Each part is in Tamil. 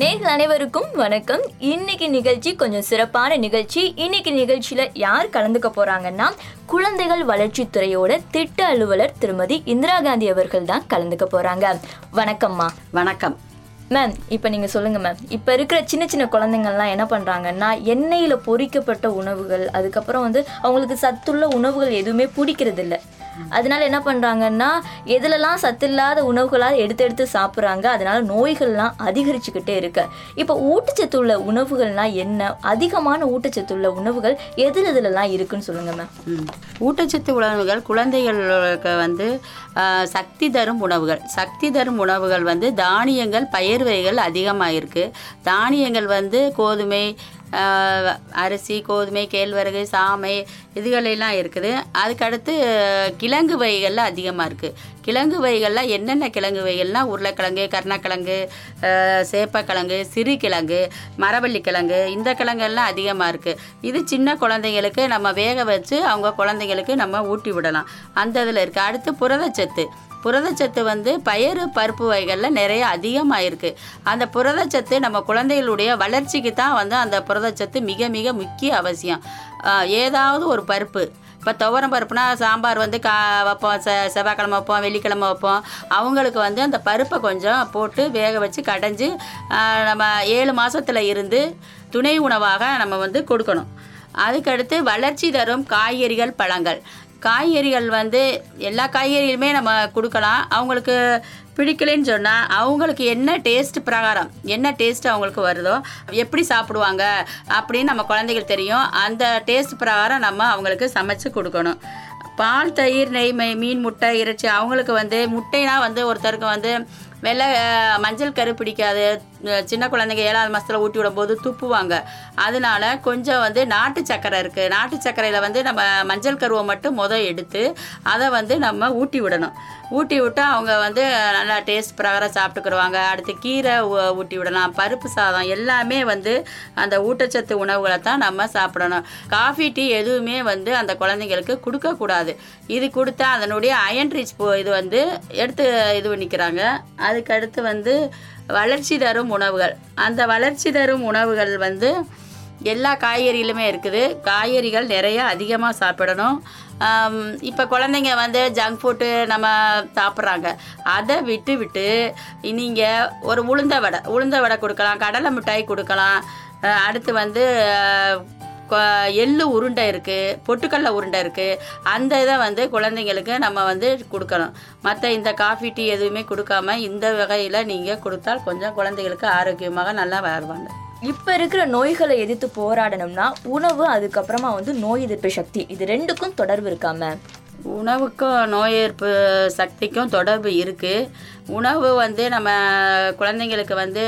நேர்கள் அனைவருக்கும் வணக்கம். இன்னைக்கு நிகழ்ச்சி கொஞ்சம் சிறப்பான நிகழ்ச்சி. இன்னைக்கு நிகழ்ச்சியில யார் கலந்துக்க போறாங்கன்னா குழந்தைகள் வளர்ச்சித்துறையோட திட்ட அலுவலர் திருமதி இந்திரா காந்தி அவர்கள் தான் கலந்துக்க போறாங்க. வணக்கம்மா. வணக்கம். மேம் இப்போ நீங்கள் சொல்லுங்கள் மேம். இப்போ இருக்கிற சின்ன சின்ன குழந்தைங்கள்லாம் என்ன பண்ணுறாங்கன்னா எண்ணெயில் பொரிக்கப்பட்ட உணவுகள் அதுக்கப்புறம் வந்து அவங்களுக்கு சத்துள்ள உணவுகள் எதுவுமே பிடிக்கிறது இல்ல அதனால என்ன பண்ணுறாங்கன்னா எதுலலாம் சத்தில்லாத உணவுகளாக எடுத்து எடுத்து சாப்பிட்றாங்க அதனால நோய்கள்லாம் அதிகரிச்சுக்கிட்டே இருக்கு. இப்போ ஊட்டச்சத்து உள்ள உணவுகள்னா என்ன? அதிகமான ஊட்டச்சத்து உள்ள உணவுகள் எதில் எதுலலாம் இருக்குன்னு சொல்லுங்க மேம் ஊட்டச்சத்து உணவுகள் குழந்தைகளுக்கு வந்து சக்தி தரும் உணவுகள். சக்தி தரும் உணவுகள் வந்து தானியங்கள் பயிர் வகைகள் அதிகமாக இருக்குது தானியங்கள் வந்து கோதுமை அரிசி கோதுமை கேழ்வரகு சாமை இதுகளெல்லாம் இருக்குது. அதுக்கடுத்து கிழங்கு வகைகளில் அதிகமாக இருக்குது கிழங்கு வகைகளில் என்னென்ன கிழங்கு வகைகள்னால் உருளைக்கிழங்கு கருணக்கிழங்கு சேப்பக்கிழங்கு சிறு கிழங்கு மரவள்ளி கிழங்கு இந்த கிழங்கெல்லாம் அதிகமாக இருக்குது இது சின்ன குழந்தைங்களுக்கு நம்ம வேக வச்சு அவங்க குழந்தைங்களுக்கு நம்ம ஊட்டி விடலாம். அந்த இதில் இருக்குது அடுத்து புரதச்சத்து. புரதச்சத்து வந்து பயறு பருப்பு வகைகளில் நிறைய அதிகமாக இருக்குது அந்த புரதச்சத்து நம்ம குழந்தைகளுடைய வளர்ச்சிக்கு தான் வந்து அந்த புரதச்சத்து மிக மிக முக்கிய அவசியம். ஏதாவது ஒரு பருப்பு. இப்போ துவரம் பருப்புனா சாம்பார் வந்து கா வைப்போம் செ செவ்வாய்க்கிழமை வைப்போம் வெள்ளிக்கிழமை வைப்போம். அவங்களுக்கு வந்து அந்த பருப்பை கொஞ்சம் போட்டு வேக வச்சு கடைஞ்சி நம்ம ஏழு மாதத்தில் இருந்து துணை உணவாக நம்ம வந்து கொடுக்கணும். அதுக்கடுத்து வளர்ச்சி தரும் காய்கறிகள் பழங்கள். காய்கறிகள் வந்து எல்லா காய்கறிகளுமே நம்ம கொடுக்கலாம். அவங்களுக்கு பிடிக்கலைன்னு சொன்னால் அவங்களுக்கு என்ன டேஸ்ட் பிரகாரம் என்ன டேஸ்ட் அவங்களுக்கு வருதோ எப்படி சாப்பிடுவாங்க அப்படின்னு நம்ம குழந்தைகள் தெரியும். அந்த டேஸ்ட் பிரகாரம் நம்ம அவங்களுக்கு சமைச்சு கொடுக்கணும். பால் தயிர் நெய் மெ- மீன் முட்டை இறைச்சி அவங்களுக்கு வந்து முட்டைனா வந்து ஒருத்தருக்கு வந்து வெள்ளை மஞ்சள் கரு பிடிக்காது சின்ன குழந்தைங்க ஏழாவது மாதத்தில் ஊட்டி விடும்போது துப்புவாங்க. அதனால கொஞ்சம் வந்து நாட்டு சக்கரை இருக்குது நாட்டு சர்க்கரையில் வந்து நம்ம மஞ்சள் கருவை மட்டும் முதல் எடுத்து அதை வந்து நம்ம ஊட்டி விடணும். ஊட்டி விட்டு அவங்க வந்து நல்லா டேஸ்ட் பிரகாரம் சாப்பிட்டுக்குருவாங்க. அடுத்து கீரை ஊ- ஊட்டி விடலாம். பருப்பு சாதம் எல்லாமே வந்து அந்த ஊட்டச்சத்து உணவுகளை தான் நம்ம சாப்பிடணும். காஃபி டீ எதுவுமே வந்து அந்த குழந்தைங்களுக்கு கொடுக்கக்கூடாது இது கொடுத்தா அதனுடைய அயன் ரிச் இது வந்து எடுத்து இது பண்ணிக்கிறாங்க. அதுக்கடுத்து வந்து வளர்ச்சி தரும் உணவுகள். அந்த வளர்ச்சி தரும் உணவுகள் வந்து எல்லா காய்கறியிலுமே இருக்குது. காய்கறிகள் நிறைய அதிகமாக சாப்பிடணும். இப்போ குழந்தைங்க வந்து ஜங்க் ஃபுட்டு நம்ம சாப்பிட்றாங்க. அதை விட்டு விட்டு நீங்கள் ஒரு உளுந்த வடை உளுந்த வடை கொடுக்கலாம் கடலை மிட்டாய் கொடுக்கலாம். அடுத்து வந்து எள்ளு உருண்டை இருக்குது பொட்டுக்கடலை உருண்டை இருக்குது அந்த இதை வந்து குழந்தைங்களுக்கு நம்ம வந்து கொடுக்கணும். மற்ற இந்த காஃபி டீ எதுவுமே கொடுக்காம இந்த வகையில் நீங்கள் கொடுத்தால் கொஞ்சம் குழந்தைகளுக்கு ஆரோக்கியமாக நல்லா வருவாங்க இப்போ இருக்கிற நோய்களை எதிர்த்து போராடணும்னா உணவு அதுக்கப்புறமா வந்து நோய் எதிர்ப்பு சக்தி இது ரெண்டுக்கும் தொடர்பு இருக்காம உணவுக்கும் நோய் எதிர்ப்பு சக்திக்கும் தொடர்பு இருக்குது உணவு வந்து நம்ம குழந்தைங்களுக்கு வந்து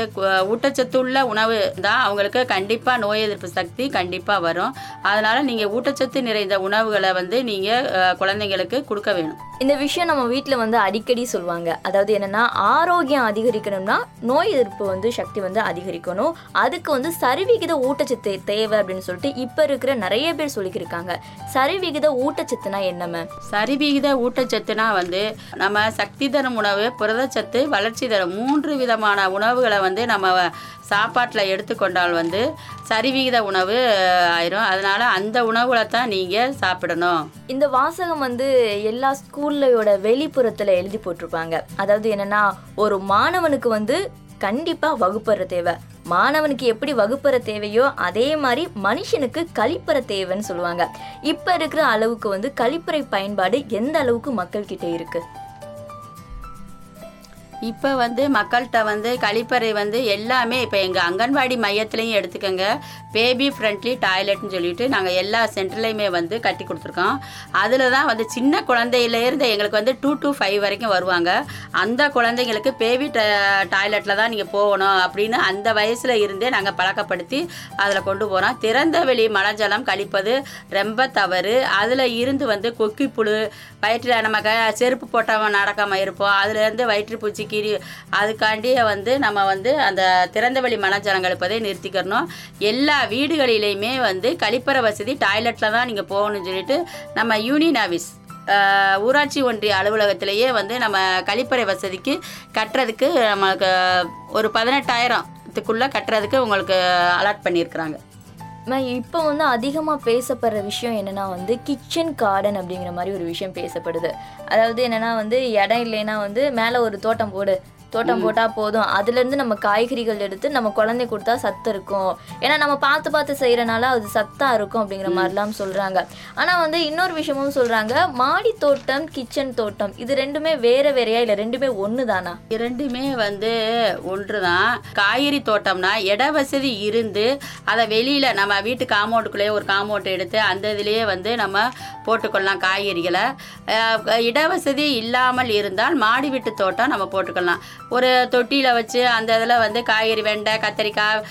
ஊட்டச்சத்து ஊட்டச்சத்துள்ள உணவு தான் அவங்களுக்கு கண்டிப்பாக நோய் எதிர்ப்பு சக்தி கண்டிப்பாக வரும். அதனால் நீங்கள் ஊட்டச்சத்து நிறைந்த உணவுகளை வந்து நீங்கள் குழந்தைங்களுக்கு கொடுக்க வேணும். இந்த விஷயம் நம்ம வீட்டில் வந்து அடிக்கடி சொல்லுவாங்க. அதாவது என்னன்னா ஆரோக்கியம் அதிகரிக்கணும்னா நோய் எதிர்ப்பு வந்து சக்தி வந்து அதிகரிக்கணும். அதுக்கு வந்து சரிவிகித ஊட்டச்சத்து தேவை அப்படின்னு சொல்லிட்டு இப்போ இருக்கிற நிறைய பேர் சொல்லிக்கிருக்காங்க. சரிவிகித ஊட்டச்சத்துனா என்ன மேம் சரிவிகித ஊட்டச்சத்துனா வந்து நம்ம சக்தி தரும் உணவு புரதச்சத்து வளர்ச்சி தரும் மூன்று விதமான உணவுகளை வந்து நம்ம சாப்பாட்டில் எடுத்துக்கொண்டால் வந்து சரிவிகித உணவு ஆயிரும். அதனால் அந்த உணவுகளை தான் நீங்கள் சாப்பிடணும். இந்த வாசகம் வந்து எல்லா ஸ்கூல்லையோட வெளிப்புறத்தில் எழுதி போட்டிருப்பாங்க. அதாவது என்னன்னா ஒரு மாணவனுக்கு வந்து கண்டிப்பா வகுப்பற தேவை. மாணவனுக்கு எப்படி வகுப்பற தேவையோ அதே மாதிரி மனுஷனுக்கு கழிப்பற தேவைன்னு சொல்லுவாங்க. இப்ப இருக்கிற அளவுக்கு வந்து கழிப்பறை பயன்பாடு எந்த அளவுக்கு மக்கள் கிட்ட இருக்கு? இப்போ வந்து மக்கள்கிட்ட வந்து கழிப்பறை வந்து எல்லாமே இப்போ எங்கள் அங்கன்வாடி மையத்துலேயும் எடுத்துக்கோங்க. பேபி ஃப்ரெண்ட்லி டாய்லெட்னு சொல்லிட்டு நாங்கள் எல்லா சென்டர்லையுமே வந்து கட்டி கொடுத்துருக்கோம். அதில் தான் வந்து சின்ன குழந்தையிலேருந்து எங்களுக்கு வந்து டூ டு ஃபைவ் வரைக்கும் வருவாங்க. அந்த குழந்தைங்களுக்கு பேபி டாய்லெட்டில் தான் நீங்கள் போகணும் அப்படின்னு அந்த வயசில் இருந்தே நாங்கள் பழக்கப்படுத்தி அதில் கொண்டு போகிறோம் திறந்த வெளி மலஜலம் கழிப்பது ரொம்ப தவறு. அதில் இருந்து வந்து கொக்கிப்புழு வயிற்றில் நமக்கு செருப்பு போட்டவன் நடக்காமல் இருப்போம். அதுலேருந்து வயிற்றுப்பூச்சி கிரி அதுக்காண்டியே வந்து நம்ம வந்து அந்த திறந்தவெளி வெளி மலஜலம் கழிப்பதை நிறுத்திக்கிறணும். எல்லா வீடுகளிலையுமே வந்து கழிப்பறை வசதி டாய்லெட்டில் தான் நீங்கள் போகணும்னு சொல்லிட்டு நம்ம யூனியன் ஆஃபீஸ் ஊராட்சி ஒன்றிய அலுவலகத்திலேயே வந்து நம்ம கழிப்பறை வசதிக்கு கட்டுறதுக்கு நம்மளுக்கு ஒரு பதினெட்டாயிரத்துக்குள்ளே கட்டுறதுக்கு உங்களுக்கு அலாட் பண்ணியிருக்கிறாங்க. இப்போ வந்து அதிகமாக பேசப்படுற விஷயம் என்னன்னா வந்து கிச்சன் கார்டன் அப்படிங்கிற மாதிரி ஒரு விஷயம் பேசப்படுது. அதாவது என்னென்னா வந்து இடம் இல்லைன்னா வந்து மேலே ஒரு தோட்டம் போடு. தோட்டம் போட்டால் போதும். அதுலேருந்து நம்ம காய்கறிகள் எடுத்து நம்ம குழந்தை கொடுத்தா சத்து இருக்கும். ஏன்னா நம்ம பார்த்து பார்த்து செய்கிறனால அது சத்தாக இருக்கும் அப்படிங்கிற மாதிரிலாம் சொல்கிறாங்க ஆனால் வந்து இன்னொரு விஷயமும் சொல்கிறாங்க மாடி தோட்டம் கிச்சன் தோட்டம் இது ரெண்டுமே வேற வேறையா இல்லை ரெண்டுமே ஒன்று தானா இரண்டுமே வந்து ஒன்று தான் காய்கறி தோட்டம்னா இட வசதி இருந்து அதை வெளியில் நம்ம வீட்டு காம்பவுண்டுக்குள்ளேயே ஒரு காம்பவுண்ட் எடுத்து அந்த இதுலேயே வந்து நம்ம போட்டுக்கொள்ளலாம் காய்கறிகளை. அஹ், இட வசதி இல்லாமல் இருந்தால் மாடி வீட்டு தோட்டம் நம்ம போட்டுக்கலாம் ஒரு தொட்டியில் வச்சு அந்த இதில் வந்து காய்கறி வெண்டை கத்திரிக்காய்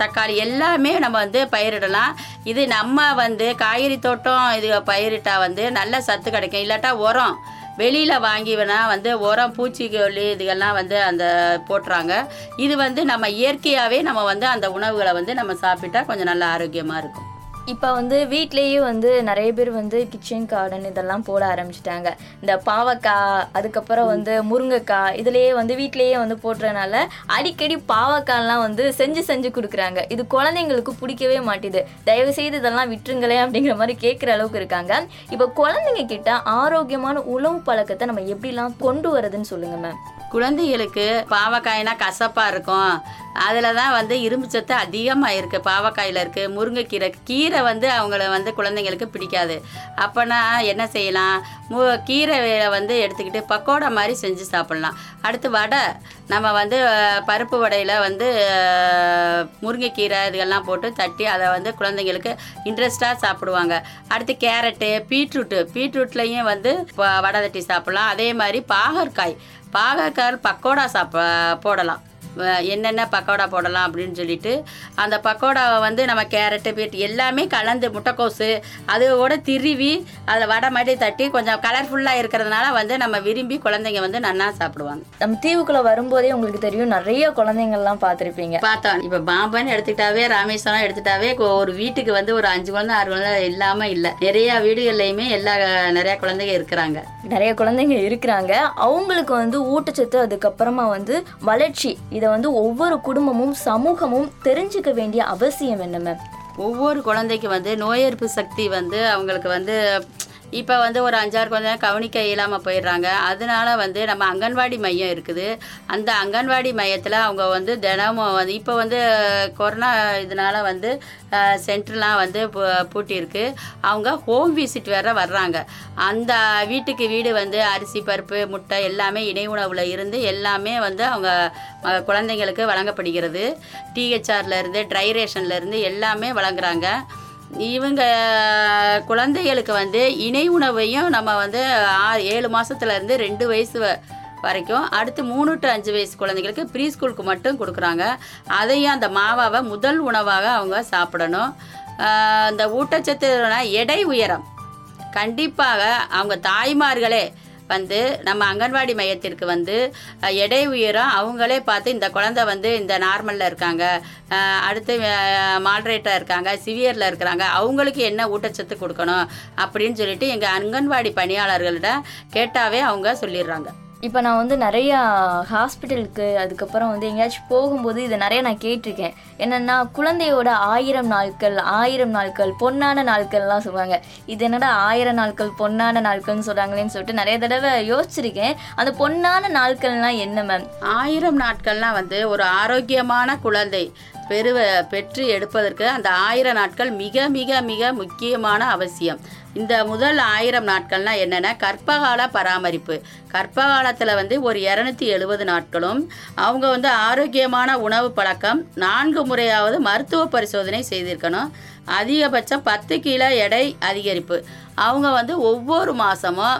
தக்காளி எல்லாமே நம்ம வந்து பயிரிடலாம். இது நம்ம வந்து காய்கறி தோட்டம் இது பயிரிட்டால் வந்து நல்ல சத்து கிடைக்கும். இல்லாட்டா உரம். வெளியில் வாங்கி வேணால் வந்து உரம் பூச்சிக்கொல்லி இதுகெல்லாம் வந்து அந்த போட்டுறாங்க. இது வந்து நம்ம இயற்கையாகவே நம்ம வந்து அந்த உணவுகளை வந்து நம்ம சாப்பிட்டா கொஞ்சம் நல்ல ஆரோக்கியமாக இருக்கும். இப்போ வந்து வீட்லேயே வந்து நிறைய பேர் வந்து கிச்சன் கார்டன் இதெல்லாம் போட ஆரம்பிச்சிட்டாங்க. இந்த பாவக்காய் அதுக்கப்புறம் வந்து முருங்கைக்காய் இதுலேயே வந்து வீட்லேயே வந்து போடுறதுனால அடிக்கடி பாவக்காய்லாம் வந்து செஞ்சு செஞ்சு கொடுக்குறாங்க. இது குழந்தைங்களுக்கு பிடிக்கவே மாட்டேது. தயவு செய்து இதெல்லாம் விட்டுருங்களேன் அப்படிங்கிற மாதிரி கேட்குற அளவுக்கு இருக்காங்க. இப்போ குழந்தைங்க கிட்ட ஆரோக்கியமான உணவு பழக்கத்தை நம்ம எப்படிலாம் கொண்டு வரதுன்னு சொல்லுங்க மேம் குழந்தைகளுக்கு பாவக்காய்னா கசப்பாக இருக்கும். அதில் தான் வந்து இரும்பு சத்து அதிகமாக இருக்குது பாவக்காயில் இருக்குது முருங்கைக்கீரை கீரை வந்து அவங்கள வந்து குழந்தைங்களுக்கு பிடிக்காது. அப்போனா என்ன செய்யலாம்? மு கீரை வந்து எடுத்துக்கிட்டு பக்கோடா மாதிரி செஞ்சு சாப்பிட்லாம். அடுத்து வடை நம்ம வந்து பருப்பு வடையில் வந்து முருங்கைக்கீரை இதெல்லாம் போட்டு தட்டி அதை வந்து குழந்தைங்களுக்கு இன்ட்ரெஸ்டாக சாப்பிடுவாங்க. அடுத்து கேரட்டு பீட்ரூட்டு பீட்ரூட்லேயும் வந்து வடை தட்டி சாப்பிட்லாம். அதே மாதிரி பாகற்காய். பாகக்கார் பக்கோடா சாப்ப போடலாம். என்னென்ன பக்கோடா போடலாம் அப்படின்னு சொல்லிட்டு அந்த பக்கோடாவை வந்து நம்ம கேரட்டு பீட் எல்லாமே கலந்து முட்டைக்கோசு அதோட திருவி அதில் வடை மாதிரி தட்டி கொஞ்சம் கலர்ஃபுல்லாக இருக்கிறதுனால வந்து நம்ம விரும்பி குழந்தைங்க வந்து நன்னா சாப்பிடுவாங்க. நம்ம தீவுக்குள்ள வரும்போதே உங்களுக்கு தெரியும் நிறைய குழந்தைங்கள்லாம் பார்த்துருப்பீங்க. பார்த்தோம் இப்போ பாம்பன் எடுத்துக்கிட்டாவே ராமேஸ்வரம் எடுத்துக்கிட்டாவே கொ- ஒரு வீட்டுக்கு வந்து ஒரு அஞ்சு குழந்தை ஆறு குழந்தை இல்லாமல் இல்லை. நிறையா வீடுகள்லையுமே எல்லா நிறையா குழந்தைங்க இருக்கிறாங்க. நிறைய குழந்தைங்க இருக்கிறாங்க. அவங்களுக்கு வந்து ஊட்டச்சத்து அதுக்கப்புறமா வந்து வளர்ச்சி இதை வந்து ஒவ்வொரு குடும்பமும் சமூகமும் தெரிஞ்சுக்க வேண்டிய அவசியம் என்ன மேம் ஒவ்வொரு குழந்தைக்கு வந்து நோய் எதிர்ப்பு சக்தி வந்து அவங்களுக்கு வந்து இப்போ வந்து ஒரு அஞ்சாறு குழந்தை கவனிக்க இயலாமல் போயிடுறாங்க. அதனால வந்து நம்ம அங்கன்வாடி மையம் இருக்குது. அந்த அங்கன்வாடி மையத்தில் அவங்க வந்து தினமும் வந்து இப்போ வந்து கொரோனா இதனால வந்து சென்டர்லாம் வந்து பூ- பூட்டியிருக்கு. அவங்க ஹோம் விசிட் வேற வர்றாங்க. அந்த வீட்டுக்கு வீடு வந்து அரிசி பருப்பு முட்டை எல்லாமே இணை உணவில் இருந்து எல்லாமே வந்து அவங்க குழந்தைங்களுக்கு வழங்கப்படுகிறது. டிஹெச்ஆர்லேருந்து ட்ரை ரேஷன்லேருந்து எல்லாமே வழங்குறாங்க. இவங்க குழந்தைகளுக்கு வந்து இணை உணவையும் நம்ம வந்து ஆறு ஏழு மாதத்துலேருந்து ரெண்டு வயசு வரைக்கும் அடுத்து மூணு டு அஞ்சு வயசு குழந்தைங்களுக்கு ப்ரீ ஸ்கூலுக்கு மட்டும் கொடுக்குறாங்க. அதையும் அந்த மாவாவை முதல் உணவாக அவங்க சாப்பிடணும். இந்த ஊட்டச்சத்துனா எடை உயரம். கண்டிப்பாக அவங்க தாய்மார்களே வந்து நம்ம அங்கன்வாடி மையத்திற்கு வந்து எடை உயரம் அவங்களே பார்த்து இந்த குழந்தை வந்து இந்த நார்மலில் இருக்காங்க அடுத்து மாட்ரேட்டாக இருக்காங்க சிவியரில் இருக்கிறாங்க அவங்களுக்கு என்ன ஊட்டச்சத்து கொடுக்கணும் அப்படின்னு சொல்லிட்டு எங்கள் அங்கன்வாடி பணியாளர்கள்ட்ட கேட்டாவே அவங்க சொல்லிடுறாங்க. இப்போ நான் வந்து நிறையா ஹாஸ்பிட்டலுக்கு அதுக்கப்புறம் வந்து எங்கேயாச்சும் போகும்போது இதை நிறைய நான் கேட்டிருக்கேன். என்னென்னா குழந்தையோட ஆயிரம் நாட்கள் ஆயிரம் நாட்கள் பொன்னான நாட்கள்லாம் சொல்லுவாங்க. இது என்னடா ஆயிரம் நாட்கள் பொன்னான நாட்கள்னு சொல்கிறாங்களேன்னு சொல்லிட்டு நிறைய தடவை யோசிச்சிருக்கேன். அந்த பொன்னான நாட்கள்லாம் என்ன மேம் ஆயிரம் நாட்கள்லாம் வந்து ஒரு ஆரோக்கியமான குழந்தை பெருவ பெற்று எடுப்பதற்கு அந்த ஆயிரம் நாட்கள் மிக மிக மிக முக்கியமான அவசியம். இந்த முதல் ஆயிரம் நாட்கள்னால் என்னென்னா கற்பகால பராமரிப்பு. கற்பகாலத்தில் வந்து ஒரு இரநூத்தி எழுபது நாட்களும் அவங்க வந்து ஆரோக்கியமான உணவு பழக்கம் நான்கு முறையாவது மருத்துவ பரிசோதனை செய்திருக்கணும். அதிகபட்சம் பத்து கிலோ எடை அதிகரிப்பு. அவங்க வந்து ஒவ்வொரு மாதமும்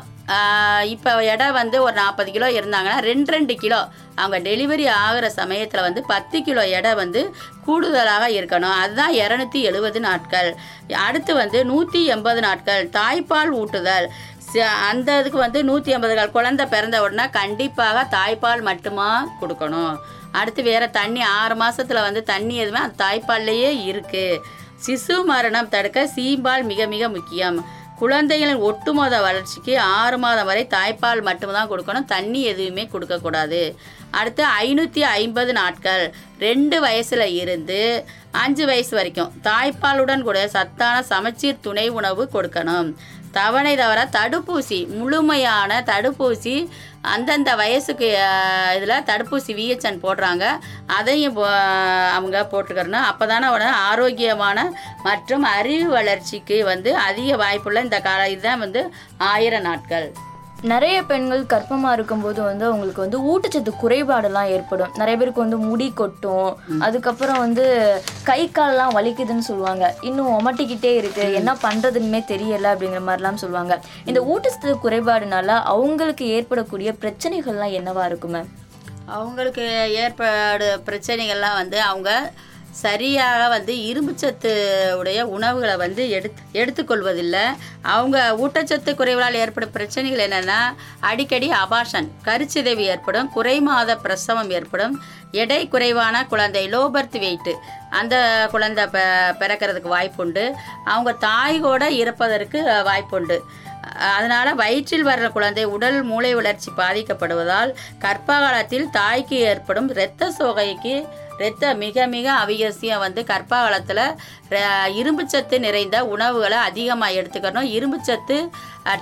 இப்போ எடை வந்து ஒரு நாற்பது கிலோ இருந்தாங்கன்னா ரெண்டு ரெண்டு கிலோ அவங்க டெலிவரி ஆகிற சமயத்தில் வந்து பத்து கிலோ எடை வந்து கூடுதலாக இருக்கணும். அதுதான் இரநூத்தி எழுபது நாட்கள். அடுத்து வந்து நூற்றி எண்பது நாட்கள் தாய்ப்பால் ஊட்டுதல். ச- அந்த இதுக்கு வந்து நூற்றி ஐம்பது நாள் குழந்தை பிறந்த உடனே கண்டிப்பாக தாய்ப்பால் மட்டுமா கொடுக்கணும். அடுத்து வேற தண்ணி ஆறு மாதத்தில் வந்து தண்ணி எதுவுமே அந்த தாய்ப்பால்லையே இருக்குது சிசு மரணம் தடுக்க சீம்பால் மிக மிக முக்கியம். குழந்தைகளின் ஒட்டுமொத்த வளர்ச்சிக்கு ஆறு மாதம் வரை தாய்ப்பால் மட்டும்தான் கொடுக்கணும். தண்ணி எதுவுமே கொடுக்கக்கூடாது. அடுத்து ஐநூற்றி ஐம்பது நாட்கள் ரெண்டு வயசில் இருந்து அஞ்சு வயசு வரைக்கும் தாய்ப்பாலுடன் கூட சத்தான சமச்சீர் துணை உணவு கொடுக்கணும். தவணை தவிர தடுப்பூசி முழுமையான தடுப்பூசி அந்தந்த வயசுக்கு இதில் தடுப்பூசி விஹெச்என் போடுறாங்க. அதையும் போ- அவங்க போட்டுக்கிறணும். அப்போ தானே உடனே ஆரோக்கியமான மற்றும் அறிவு வளர்ச்சிக்கு வந்து அதிக வாய்ப்புள்ள இந்த கால இதுதான் வந்து ஆயிரம் நாட்கள். நிறைய பெண்கள் கர்ப்பமாக இருக்கும்போது வந்து அவங்களுக்கு வந்து ஊட்டச்சத்து குறைபாடெல்லாம் ஏற்படும். நிறைய பேருக்கு வந்து முடி கொட்டும். அதுக்கப்புறம் வந்து கை கால்லாம் வலிக்குதுன்னு சொல்லுவாங்க. இன்னும் ஒமட்டிக்கிட்டே இருக்கு. என்ன பண்றதுன்னே தெரியல அப்படிங்கிற மாதிரிலாம் சொல்லுவாங்க. இந்த ஊட்டச்சத்து குறைபாடுனால அவங்களுக்கு ஏற்படக்கூடிய பிரச்சனைகள்லாம் என்னவா இருக்குமே அவங்களுக்கு ஏற்பாடு பிரச்சனைகள்லாம் வந்து அவங்க சரியாக வந்து இரும்புச்சத்து உடைய உணவுகளை வந்து எடுத்து எடுத்துக்கொள்வதில்லை. அவங்க ஊட்டச்சத்து குறைவால் ஏற்படும் பிரச்சனைகள் என்னென்னா அடிக்கடி அபாஷன் கருச்சிதைவு ஏற்படும் குறைமாத பிரசவம் ஏற்படும் எடை குறைவான குழந்தை லோ பர்த் வெயிட்டு அந்த குழந்தை ப பிறக்கிறதுக்கு வாய்ப்புண்டு. அவங்க தாய் கூட இறப்பதற்கு வாய்ப்புண்டு. அதனால் வயிற்றில் வர்ற குழந்தை உடல் மூளை வளர்ச்சி பாதிக்கப்படுவதால் கர்ப்ப காலத்தில் தாய்க்கு ஏற்படும் இரத்த சோகைக்கு இரத்த மிக மிக அவசியம் வந்து கர்ப்ப இரும்புச்சத்து நிறைந்த உணவுகளை அதிகமாக எடுத்துக்கணும். இரும்புச்சத்து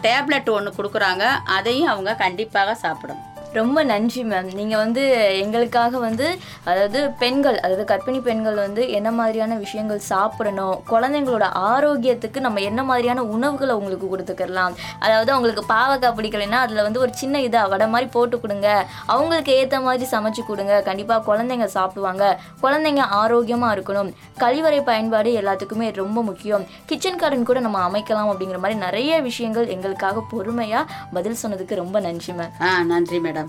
டேப்லெட் ஒன்று கொடுக்குறாங்க. அதையும் அவங்க கண்டிப்பாக சாப்பிடணும். ரொம்ப நன்றி மேம் நீங்கள் வந்து எங்களுக்காக வந்து அதாவது பெண்கள் அதாவது கர்ப்பிணி பெண்கள் வந்து என்ன மாதிரியான விஷயங்கள் சாப்பிடணும் குழந்தைங்களோட ஆரோக்கியத்துக்கு நம்ம என்ன மாதிரியான உணவுகளை உங்களுக்கு கொடுத்துக்கலாம். அதாவது அவங்களுக்கு பாவக்காய் பிடிக்கலைன்னா அதில் வந்து ஒரு சின்ன இதாக வடை மாதிரி போட்டு கொடுங்க. அவங்களுக்கு ஏற்ற மாதிரி சமைச்சு கொடுங்க. கண்டிப்பாக குழந்தைங்க சாப்பிடுவாங்க. குழந்தைங்க ஆரோக்கியமாக இருக்கணும். கழிவறை பயன்பாடு எல்லாத்துக்குமே ரொம்ப முக்கியம். கிச்சன் கார்டன் கூட நம்ம அமைக்கலாம் அப்படிங்கிற மாதிரி நிறைய விஷயங்கள் எங்களுக்காக பொறுமையாக பதில் சொன்னதுக்கு ரொம்ப நன்றி மேம் நன்றி மேடம்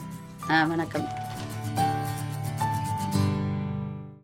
ஆ வணக்கம்.